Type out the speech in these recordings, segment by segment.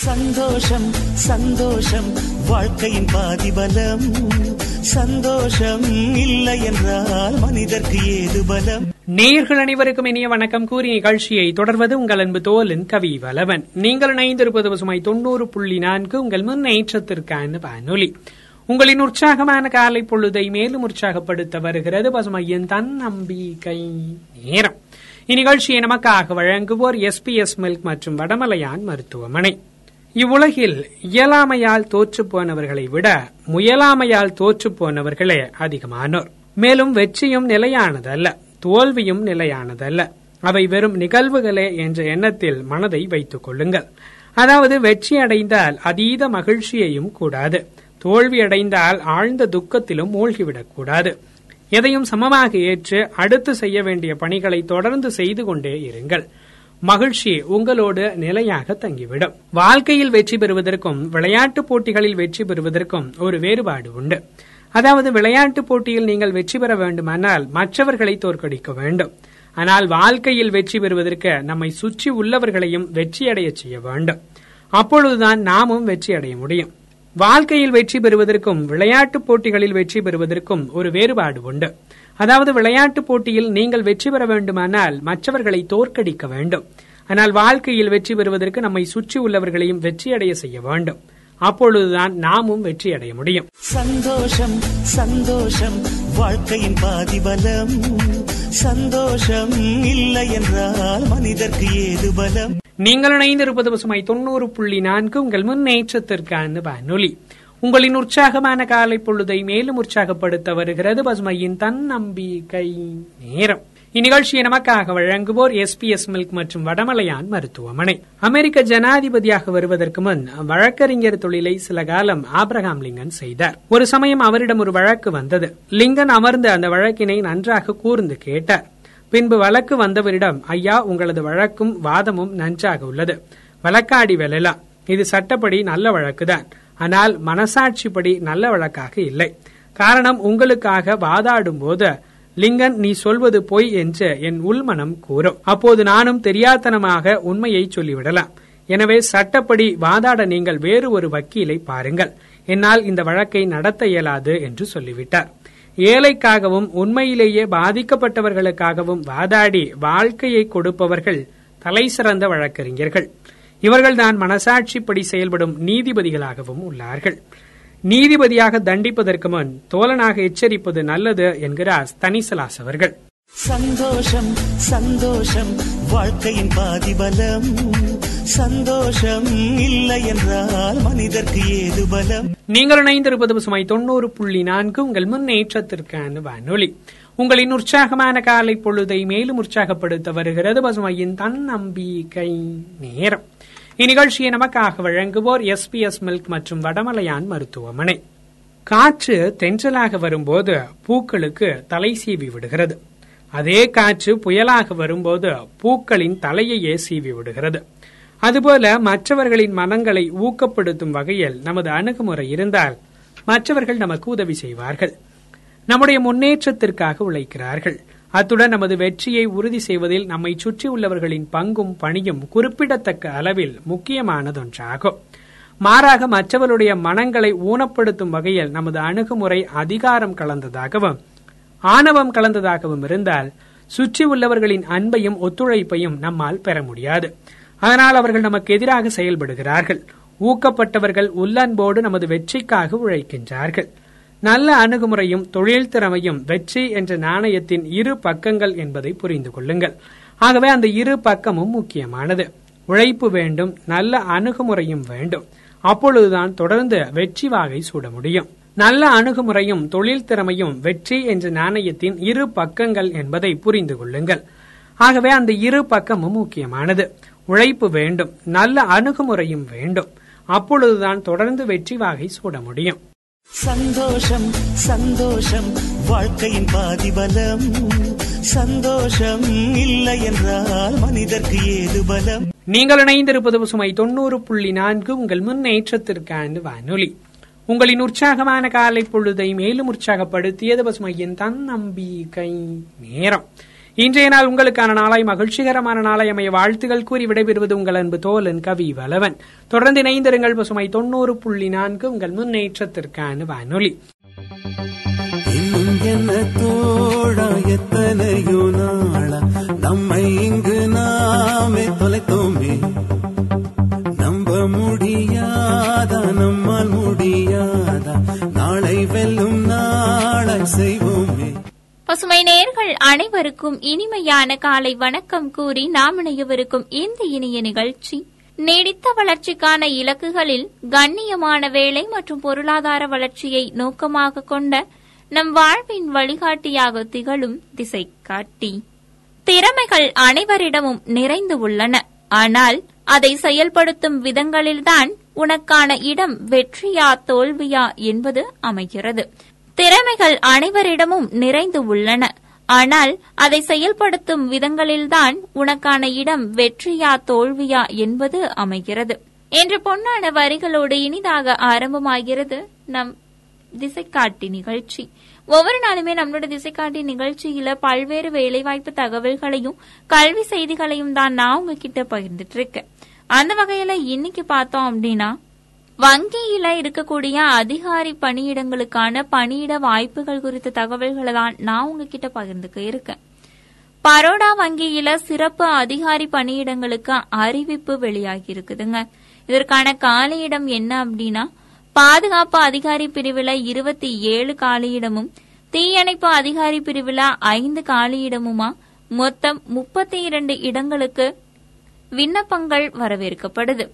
சந்தோஷம் சந்தோஷம். வாழ்க்கையின் பாதிபலம். சந்தோஷம் இல்லை என்றால் மனிதர்க்கு ஏது பலம்? நேயர்கள் அனைவருக்கும் இனிய வணக்கம். கூறி நிகழ்ச்சியை தொடர்வது உங்கள் அன்பு தோலன் கவி வலவன் நீங்கள் இணைந்திருப்பது பசுமை தொண்ணூறு புள்ளி நான்கு உங்கள் முன்னேற்றத்திற்கான வானொலி. உங்களின் உற்சாகமான காலை பொழுதை மேலும் உற்சாகப்படுத்த வருகிறது பசுமையின் தன் நம்பிக்கை நேரம். இந்நிகழ்ச்சியை நமக்காக வழங்குவோர் எஸ்பிஎஸ் மில்க் மற்றும் வடமலையான் மருத்துவமனை. இவ்வுலகில் இயலாமையால் தோற்று போனவர்களை விட முயலாமையால் தோற்று போனவர்களே அதிகமானோர். மேலும் வெற்றியும் நிலையானதல்ல தோல்வியும் நிலையானதல்ல. அவை வெறும் நிகழ்வுகளே என்ற எண்ணத்தில் மனதை வைத்துக் கொள்ளுங்கள். அதாவது வெற்றி அடைந்தால் அதீத மகிழ்ச்சியையும் கூடாது. தோல்வி அடைந்தால் ஆழ்ந்த துக்கத்திலும் மூழ்கிவிடக்கூடாது எதையும் சமமாக ஏற்று அடுத்து செய்ய வேண்டிய பணிகளை தொடர்ந்து செய்து கொண்டே இருங்கள். மகிழ்ச்சி உங்களோடு நிலையாக தங்கிவிடும். வாழ்க்கையில் வெற்றி பெறுவதற்கும் விளையாட்டுப் போட்டிகளில் வெற்றி பெறுவதற்கும் ஒரு வேறுபாடு உண்டு. அதாவது விளையாட்டுப் போட்டியில் நீங்கள் வெற்றி பெற வேண்டுமானால் மற்றவர்களை தோற்கடிக்க வேண்டும். ஆனால் வாழ்க்கையில் வெற்றி பெறுவதற்கு நம்மை சுற்றி உள்ளவர்களையும் வெற்றியடைய செய்ய வேண்டும். அப்பொழுதுதான் நாமும் வெற்றி அடைய முடியும். வாழ்க்கையில் வெற்றி பெறுவதற்கும் விளையாட்டுப் போட்டிகளில் வெற்றி பெறுவதற்கும் ஒரு வேறுபாடு உண்டு. அதாவது விளையாட்டுப் போட்டியில் நீங்கள் வெற்றி பெற வேண்டுமானால் மற்றவர்களை தோற்கடிக்க வேண்டும். ஆனால் வாழ்க்கையில் வெற்றி பெறுவதற்கு நம்மை சுற்றி உள்ளவர்களையும் வெற்றியடைய செய்ய வேண்டும். அப்பொழுதுதான் நாமும் வெற்றி அடைய முடியும். சந்தோஷம் சந்தோஷம் வாழ்க்கையின் பாதிபலம். சந்தோஷம் இல்லை என்றால் மனிதர்க்கு ஏது பலம்? நீங்கள் இணைந்திருப்பது பசுமை தொண்ணூறு புள்ளி நான்கு உங்கள் முன்னேற்றத்திற்கான வானொலி உங்களின் உற்சாகமான காலை பொழுதை மேலும் உற்சாகப்படுத்த வருகிறது பசுமையின் தன் நம்பிக்கை நேரம். இந்நிகழ்ச்சியை நமக்காக வழங்குவோர் எஸ்பிஎஸ் மில்க் மற்றும் வடமலையான் மருத்துவமனை. அமெரிக்க ஜனாதிபதியாக வருவதற்கு முன் வழக்கறிஞர் தொழிலை சில காலம் ஆப்ரஹாம் லிங்கன் செய்தார். ஒரு சமயம் அவரிடம் ஒரு வழக்கு வந்தது. லிங்கன் அமர்ந்து அந்த வழக்கினை நன்றாக கூர்ந்து கேட்டார். பின்பு வழக்கு வந்தவரிடம் ஐயா உங்களது வழக்கும் வாதமும் நன்றாக உள்ளது. வழக்காடி வெல்லலாம். இது சட்டப்படி நல்ல வழக்குதான். ஆனால் மனசாட்சிப்படி நல்ல வழக்காக இல்லை. காரணம் உங்களுக்காக வாதாடும் போது லிங்கன் நீ சொல்வது பொய் என்று என் உள்மனம் கூறும். அப்போது நானும் தெரியாத்தனமாக உண்மையை சொல்லிவிடலாம். எனவே சட்டப்படி வாதாட நீங்கள் வேறு ஒரு வக்கீலை பாருங்கள். என்னால் இந்த வழக்கை நடத்த இயலாது என்று சொல்லிவிட்டார். ஏழைக்காகவும் உண்மையிலேயே பாதிக்கப்பட்டவர்களுக்காகவும் வாதாடி வாழ்க்கையை கொடுப்பவர்கள் தலை சிறந்த வழக்கறிஞர்கள். இவர்கள்தான் மனசாட்சிப்படி செயல்படும் நீதிபதிகளாகவும் உள்ளார்கள். நீதிபதியாக தண்டிப்பதற்கு முன் தோழனாக எச்சரிப்பது நல்லது என்கிறார் ஸ்தனிசலாஸ் அவர்கள். சந்தோஷம் சந்தோஷம் வாழ்க்கையின் பாதிபலம். சந்தோஷம் இல்லை என்றால் மனிதர்க்கு ஏது பலம்? நீங்கள் இணைந்திருப்பது பசுமை தொண்ணூறு புள்ளி நான்கு உங்கள் முன்னேற்றத்திற்கான வானொலி. உங்களின் உற்சாகமான காலை பொழுதை மேலும் உற்சாகப்படுத்த வருகிறது பசுமையின் தன் நம்பிக்கை நேரம். இந்நிகழ்ச்சியை நமக்காக வழங்குவோர் எஸ்பிஎஸ் மில்க் மற்றும் வடமலையான் மருத்துவமனை. காற்று தென்றலாக வரும்போது பூக்களுக்கு தலை சீவி விடுகிறது. அதே காற்று புயலாக வரும்போது பூக்களின் தலையையே சீவி விடுகிறது. அதுபோல மற்றவர்களின் மனங்களை ஊக்கப்படுத்தும் வகையில் நமது அணுகுமுறை இருந்தால் மற்றவர்கள் நமக்கு உதவி செய்வார்கள். நம்முடைய முன்னேற்றத்திற்காக உழைக்கிறார்கள். அத்துடன் நமது வெற்றியை உறுதி செய்வதில் நம்மை சுற்றியுள்ளவர்களின் பங்கும் பணியும் குறிப்பிடத்தக்க அளவில் முக்கியமானதொன்றாகும். மாறாக மற்றவருடைய மனங்களை ஊனப்படுத்தும் வகையில் நமது அணுகுமுறை அதிகாரம் கலந்ததாகவும் ஆணவம் கலந்ததாகவும் இருந்தால் சுற்றி உள்ளவர்களின் அன்பையும் ஒத்துழைப்பையும் நம்மால் பெற முடியாது. அதனால் அவர்கள் நமக்கு எதிராக செயல்படுகிறார்கள். ஊக்கப்பட்டவர்கள் உள்ளன்போடு நமது வெற்றிக்காக உழைக்கின்றார்கள். நல்ல அணுகுமுறையும் தொழில் திறமையும் வெற்றி என்ற நாணயத்தின் இரு பக்கங்கள் என்பதை புரிந்து கொள்ளுங்கள். ஆகவே அந்த இரு பக்கமும் முக்கியமானது. உழைப்பு வேண்டும் நல்ல அணுகுமுறையும் வேண்டும். அப்பொழுதுதான் தொடர்ந்து வெற்றி வாகை சூட முடியும். நல்ல அணுகுமுறையும் தொழில் திறமையும் வெற்றி என்ற நாணயத்தின் இரு பக்கங்கள் என்பதை புரிந்து கொள்ளுங்கள். ஆகவே அந்த இரு பக்கமும் முக்கியமானது. உழைப்பு வேண்டும் நல்ல அணுகுமுறையும் வேண்டும். அப்பொழுதுதான் தொடர்ந்து வெற்றி வாகை சூட முடியும். சந்தோஷம் சந்தோஷம் வாழ்க்கையின் பாதிபலம். சந்தோஷம் இல்லை என்றால் மனிதர்க்கு ஏது பலம்? நீங்கள் இணைந்திருப்பது பசுமை தொண்ணூறு புள்ளி நான்கு. உங்கள் முன்னேற்றத்திற்கான வானொலி. உங்களின் உற்சாகமான காலை பொழுதை மேலும் உற்சாகப்படுத்தியது பசுமையின் தன் நம்பிக்கை நேரம். இன்றைய நாள் உங்களுக்கான நாளாய் மகிழ்ச்சிகரமான நாளாய் அமைய வாழ்த்துகள் கூறி விடைபெறுவது உங்கள் அன்பு தோலன் கவி வலவன் தொடர்ந்து இணைந்திருங்கள் பசுமை தொண்ணூறு புள்ளி நான்கு உங்கள் முன்னேற்றத்திற்கான வானொலி. என்ன தோழா எத்தனையோ நாளா அனைவருக்கும் இனிமையான காலை வணக்கம் கூறி நாம் இணையவிருக்கும் இந்த இனிய நிகழ்ச்சி. நீடித்த வளர்ச்சிக்கான இலக்குகளில் கண்ணியமான வேலை மற்றும் பொருளாதார வளர்ச்சியை நோக்கமாக கொண்ட நம் வாழ்வின் வழிகாட்டியாக திகழும் திசை காட்டி திறமைகள் அனைவரிடமும் நிறைந்து உள்ளன. ஆனால் அதை செயல்படுத்தும் விதங்களில்தான் உனக்கான இடம் வெற்றியா தோல்வியா என்பது அமைகிறது. திறமைகள் அனைவரிடமும் நிறைந்து உள்ளன. ஆனால் அதை செயல்படுத்தும் விதங்களில்தான் உனக்கான இடம் வெற்றியா தோல்வியா என்பது அமைகிறது. என்று பொன்னான வரிகளோடு இனிதாக ஆரம்பமாகிறது நம் திசைக்காட்டி நிகழ்ச்சி. ஒவ்வொரு நாளுமே நம்மளோட திசைக்காட்டி நிகழ்ச்சியில பல்வேறு வேலைவாய்ப்பு தகவல்களையும் கல்வி செய்திகளையும் தான் நான் உங்ககிட்ட பகிர்ந்துட்டு இருக்கேன். அந்த வகையில இன்னைக்கு பார்த்தோம் அப்படின்னா வங்கியில இருக்கக்கூடிய அதிகாரி பணியிடங்களுக்கான பணியிட வாய்ப்புகள் குறித்த தகவல்களை தான் நான் உங்ககிட்ட பகிர்ந்துக்க இருக்கேன். பரோடா வங்கியில சிறப்பு அதிகாரி பணியிடங்களுக்கு அறிவிப்பு வெளியாகி இருக்குதுங்க. இதற்கான காலியிடம் என்ன அப்படின்னா பாதுகாப்பு அதிகாரி பிரிவில் இருபத்தி ஏழு காலியிடமும் தீயணைப்பு அதிகாரி பிரிவில் ஐந்து காலியிடமுமா மொத்தம் முப்பத்தி இரண்டு இடங்களுக்கு விண்ணப்பங்கள் வரவேற்கப்படுது.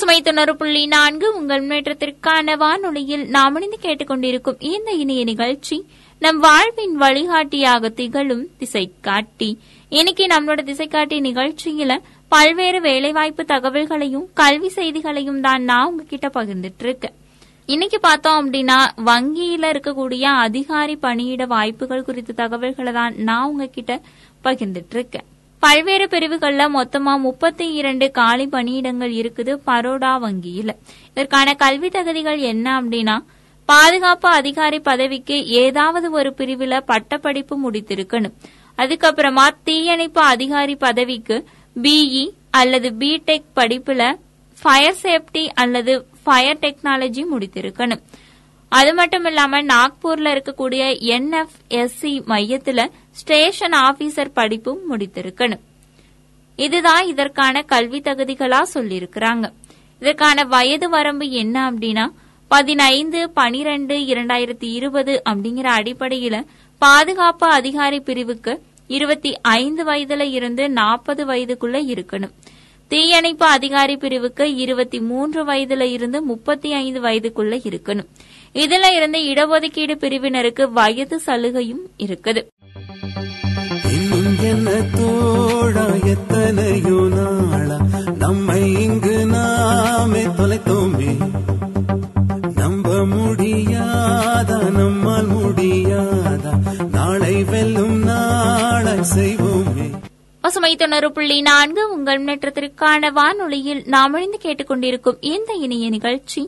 பசுமை தொண்ணூறு புள்ளி நான்கு உங்கள் முன்னேற்றத்திற்கான வானொலியில் நாம் இணைந்து கேட்டுக்கொண்டிருக்கும் இந்த இணைய நிகழ்ச்சி நம் வாழ்வின் வழிகாட்டியாக திகழும் திசை காட்டி இன்னைக்கு நம்மளோட திசைக்காட்டி நிகழ்ச்சியில பல்வேறு வேலைவாய்ப்பு தகவல்களையும் கல்வி செய்திகளையும் தான் நான் உங்ககிட்ட பகிர்ந்துட்டு இருக்கேன் இன்னைக்கு பார்த்தோம் அப்படின்னா வங்கியில இருக்கக்கூடிய அதிகாரி பணியிட வாய்ப்புகள் குறித்த தகவல்களை தான் நான் உங்ககிட்ட பகிர்ந்துட்டு இருக்கேன் பல்வேறு பிரிவுகளில் மொத்தமா முப்பத்தி இரண்டு காலி பணியிடங்கள் இருக்குது பரோடா வங்கியில். இதற்கான கல்வி தகுதிகள் என்ன அப்படின்னா பாதுகாப்பு அதிகாரி பதவிக்கு ஏதாவது ஒரு பிரிவில் பட்டப்படிப்பு முடித்திருக்கணும். அதுக்கப்புறமா தீயணைப்பு அதிகாரி பதவிக்கு பிஇ அல்லது பிடெக் படிப்புல ஃபயர் சேஃப்டி அல்லது ஃபயர் டெக்னாலஜி முடித்திருக்கணும். அது மட்டும் இல்லாம நாக்பூர்ல இருக்கக்கூடிய என்எஃப்எஸ்சி மையத்துல ஸ்டேஷன் ஆபீசர் படிப்பும் முடித்திருக்கணும். இதுதான் இதற்கான கல்வி தகுதிகளா சொல்லியிருக்கிறாங்க. இதற்கான வயது வரம்பு என்ன அப்படின்னா பதினைந்து பனிரெண்டு இரண்டாயிரத்தி இருபது அப்படிங்கிற அடிப்படையில பாதுகாப்பு அதிகாரி பிரிவுக்கு இருபத்தி ஐந்து வயதுல இருந்து நாற்பது வயதுக்குள்ள இருக்கணும். தீயணைப்பு அதிகாரி பிரிவுக்கு இருபத்தி மூன்று வயதுல இருந்து முப்பத்தி ஐந்து வயதுக்குள்ள இருக்கணும். இதுல இருந்து இடஒதுக்கீடு பிரிவினருக்கு வயது சலுகையும் இருக்குது. நம்மை இங்கு நாமே தொலைத்தோமே. பசுமை தொண்ணூறு புள்ளி நான்கு உங்கள் முன்னேற்றத்திற்கான வானொலியில் நாம் இணைந்து கேட்டுக்கொண்டிருக்கும் இந்த இணைய நிகழ்ச்சி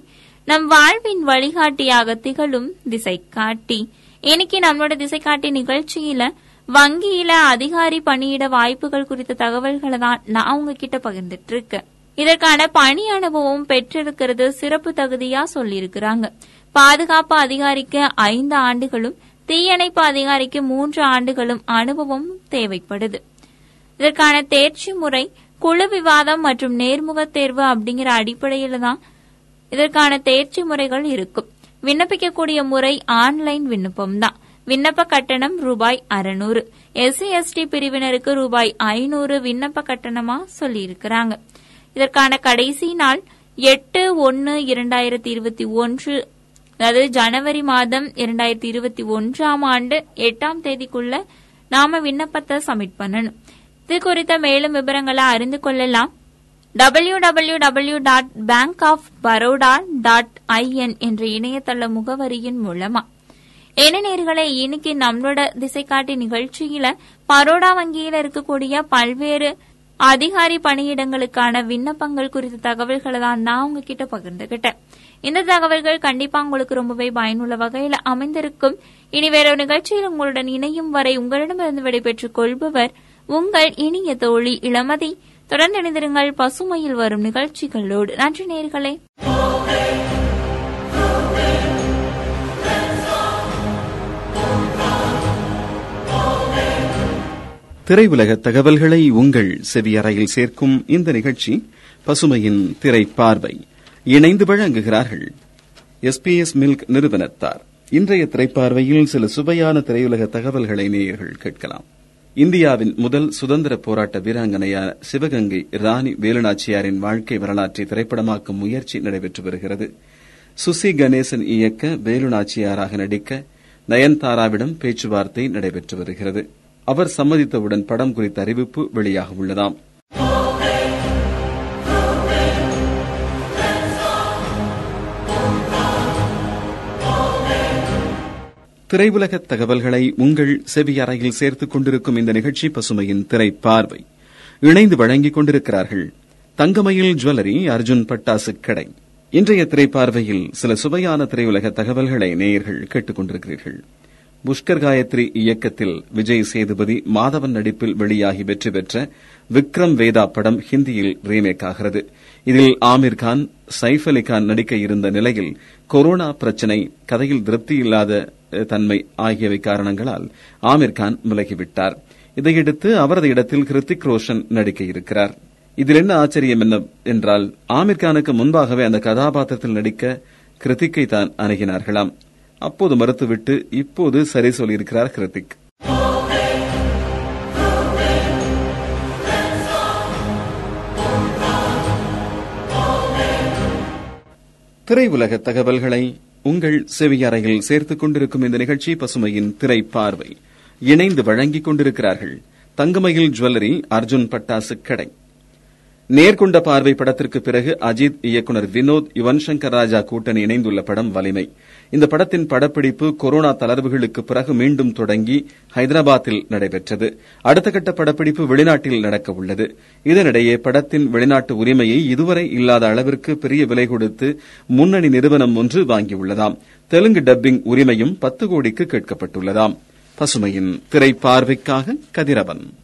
நம் வாழ்வின் வழிகாட்டியாக திகழும் திசை காட்டி இன்னைக்கு நம்மளோட திசை காட்டி நிகழ்ச்சியில வங்கியில அதிகாரி பணியிட வாய்ப்புகள் குறித்த தகவல்களை தான் நான் உங்ககிட்ட பகிர்ந்துட்டு இருக்கேன் இதற்கான பணி அனுபவம் பெற்றிருக்கிறது சிறப்பு தகுதியா சொல்லியிருக்கிறாங்க. பாதுகாப்பு அதிகாரிக்கு ஐந்து ஆண்டுகளும் தீயணைப்பு அதிகாரிக்கு மூன்று ஆண்டுகளும் அனுபவம் தேவைப்படுது. இதற்கான தேர்ச்சி முறை குழு விவாதம் மற்றும் நேர்முக தேர்வு அப்படிங்கிற அடிப்படையில தான் இதற்கான தேர்ச்சி முறைகள் இருக்கும். விண்ணப்பிக்கக்கூடிய முறை ஆன்லைன் விண்ணப்பம் தான் விண்ணப்ப கட்டணம் ரூபாய் அறுநூறு. எஸ்சி எஸ்டி பிரிவினருக்கு ரூபாய் ஐநூறு விண்ணப்ப கட்டணமா சொல்லியிருக்கிறாங்க. இதற்கான கடைசி நாள் எட்டு ஒன்னு இரண்டாயிரத்தி இருபத்தி ஒன்று அதாவது ஜனவரி மாதம் இரண்டாயிரத்தி இருபத்தி ஒன்றாம் ஆண்டு எட்டாம் தேதிக்குள்ள நாம விண்ணப்பத்தை சப்மிட் பண்ணணும். இது குறித்த மேலும் விவரங்களை அறிந்து கொள்ளலாம். W W W dot Bank of Baroda dot I N என்ற இணையதள முகவரியின் மூலமா. என்ன இன்னைக்கு நம்மளோட திசை காட்டி நிகழ்ச்சியில பரோடா வங்கியில இருக்கக்கூடிய பல்வேறு அதிகாரி பணியிடங்களுக்கான விண்ணப்பங்கள் குறித்த தகவல்களை தான் நான் உங்ககிட்ட பகிர்ந்துகிட்டேன். இந்த தகவல்கள் கண்டிப்பா உங்களுக்கு ரொம்பவே பயனுள்ள வகையில அமைந்திருக்கும். இனி வேற நிகழ்ச்சியில் உங்களுடன் இணையும் வரை உங்களிடமிருந்து விடைபெற்றுக் கொள்பவர் உங்கள் இனிய தோழி இளமதி. தொடர்ந்து இணைந்திருங்கள் பசுமையில் வரும் நிகழ்ச்சிகளோடு. நன்றி நேர்களே. திரையுலக தகவல்களை உங்கள் செவியறையில் சேர்க்கும் இந்த நிகழ்ச்சி பசுமையின் திரை பார்வை இணைந்து வழங்குகிறார்கள் எஸ்பிஎஸ் மில்க் நிறுவனத்தார். இன்றைய திரைப்பார்வையில் சில சுவையான திரையுலக தகவல்களை நேயர்கள் கேட்கலாம். இந்தியாவின் முதல் சுதந்திர போராட்ட வீராங்கனையான சிவகங்கை ராணி வேலுநாச்சியாரின் வாழ்க்கை வரலாற்றை திரைப்படமாக்கும் முயற்சி நடைபெற்று வருகிறது. சுசி கணேசன் இயக்க வேலுநாச்சியாராக நடிக்க நயன்தாராவிடம் பேச்சுவார்த்தை நடைபெற்று வருகிறது. அவர் சம்மதித்தவுடன் படம் குறித்த அறிவிப்பு வெளியாக உள்ளதாம் திரையுலக தகவல்களை உங்கள் செவியறையில் சேர்த்துக் கொண்டிருக்கும் இந்த நிகழ்ச்சி பசுமையின் திரைப்பார்வை. இணைந்து வழங்கிக் கொண்டிருக்கிறார்கள் தங்கமயில் ஜுவல்லரி அர்ஜுன் பட்டாசு கடை இன்றைய திரைப்பார்வையில் சில சுவையான திரையுலக தகவல்களை நேயர்கள் கேட்டுக் கொண்டிருக்கிறீர்கள். புஷ்கர் காயத்ரி இயக்கத்தில் விஜய் சேதுபதி மாதவன் நடிப்பில் வெளியாகி வெற்றி பெற்ற விக்ரம் வேதா படம் ஹிந்தியில் ரீமேக் ஆகிறது. இதில் ஆமீர் கான் சைஃப் அலி கான் நடிக்க இருந்த நிலையில் கொரோனா பிரச்சினை கதையில் திருப்தி இல்லாத தன்மை ஆகியவை காரணங்களால் ஆமீர் கான் விலகிவிட்டார். இதையடுத்து அவரது இடத்தில் கிருத்திக் ரோஷன் நடிக்க இருக்கிறார் இதில் என்ன ஆச்சரியம் என்ன என்றால் ஆமீர் கானுக்கு முன்பாகவே அந்த கதாபாத்திரத்தில் நடிக்க கிருத்திக்கை தான் அணுகினார்களாம். அப்போது மறுத்துவிட்டு இப்போது சரி சொல்லியிருக்கிறார் கிருத்திக் திரையுலக தகவல்களை உங்கள் செவியறையில் சேர்த்துக் கொண்டிருக்கும் இந்த நிகழ்ச்சி பசுமையின் திரை பார்வை இணைந்து வழங்கிக் கொண்டிருக்கிறார்கள் தங்கமயில் ஜுவல்லரி அர்ஜுன் பட்டாசு கடை நேர்கொண்ட பார்வை படத்திற்கு பிறகு அஜித் இயக்குனர் வினோத் யுவன் சங்கர் ராஜா கூட்டணி இணைந்துள்ள படம் வலிமை. இந்த படத்தின் படப்பிடிப்பு கொரோனா தளர்வுகளுக்கு பிறகு மீண்டும் தொடங்கி ஹைதராபாத்தில் நடைபெற்றது. அடுத்த கட்ட படப்பிடிப்பு வெளிநாட்டில் நடக்க உள்ளது. இதனிடையே படத்தின் வெளிநாட்டு உரிமையை இதுவரை இல்லாத அளவிற்கு பெரிய விலை கொடுத்து முன்னணி நிறுவனம் ஒன்று வாங்கியுள்ளதாம். தெலுங்கு டப்பிங் உரிமையும் பத்து கோடிக்கு கேட்கப்பட்டுள்ளதாம். பசுமையின் திரை பார்வைக்காக கதிரவன்.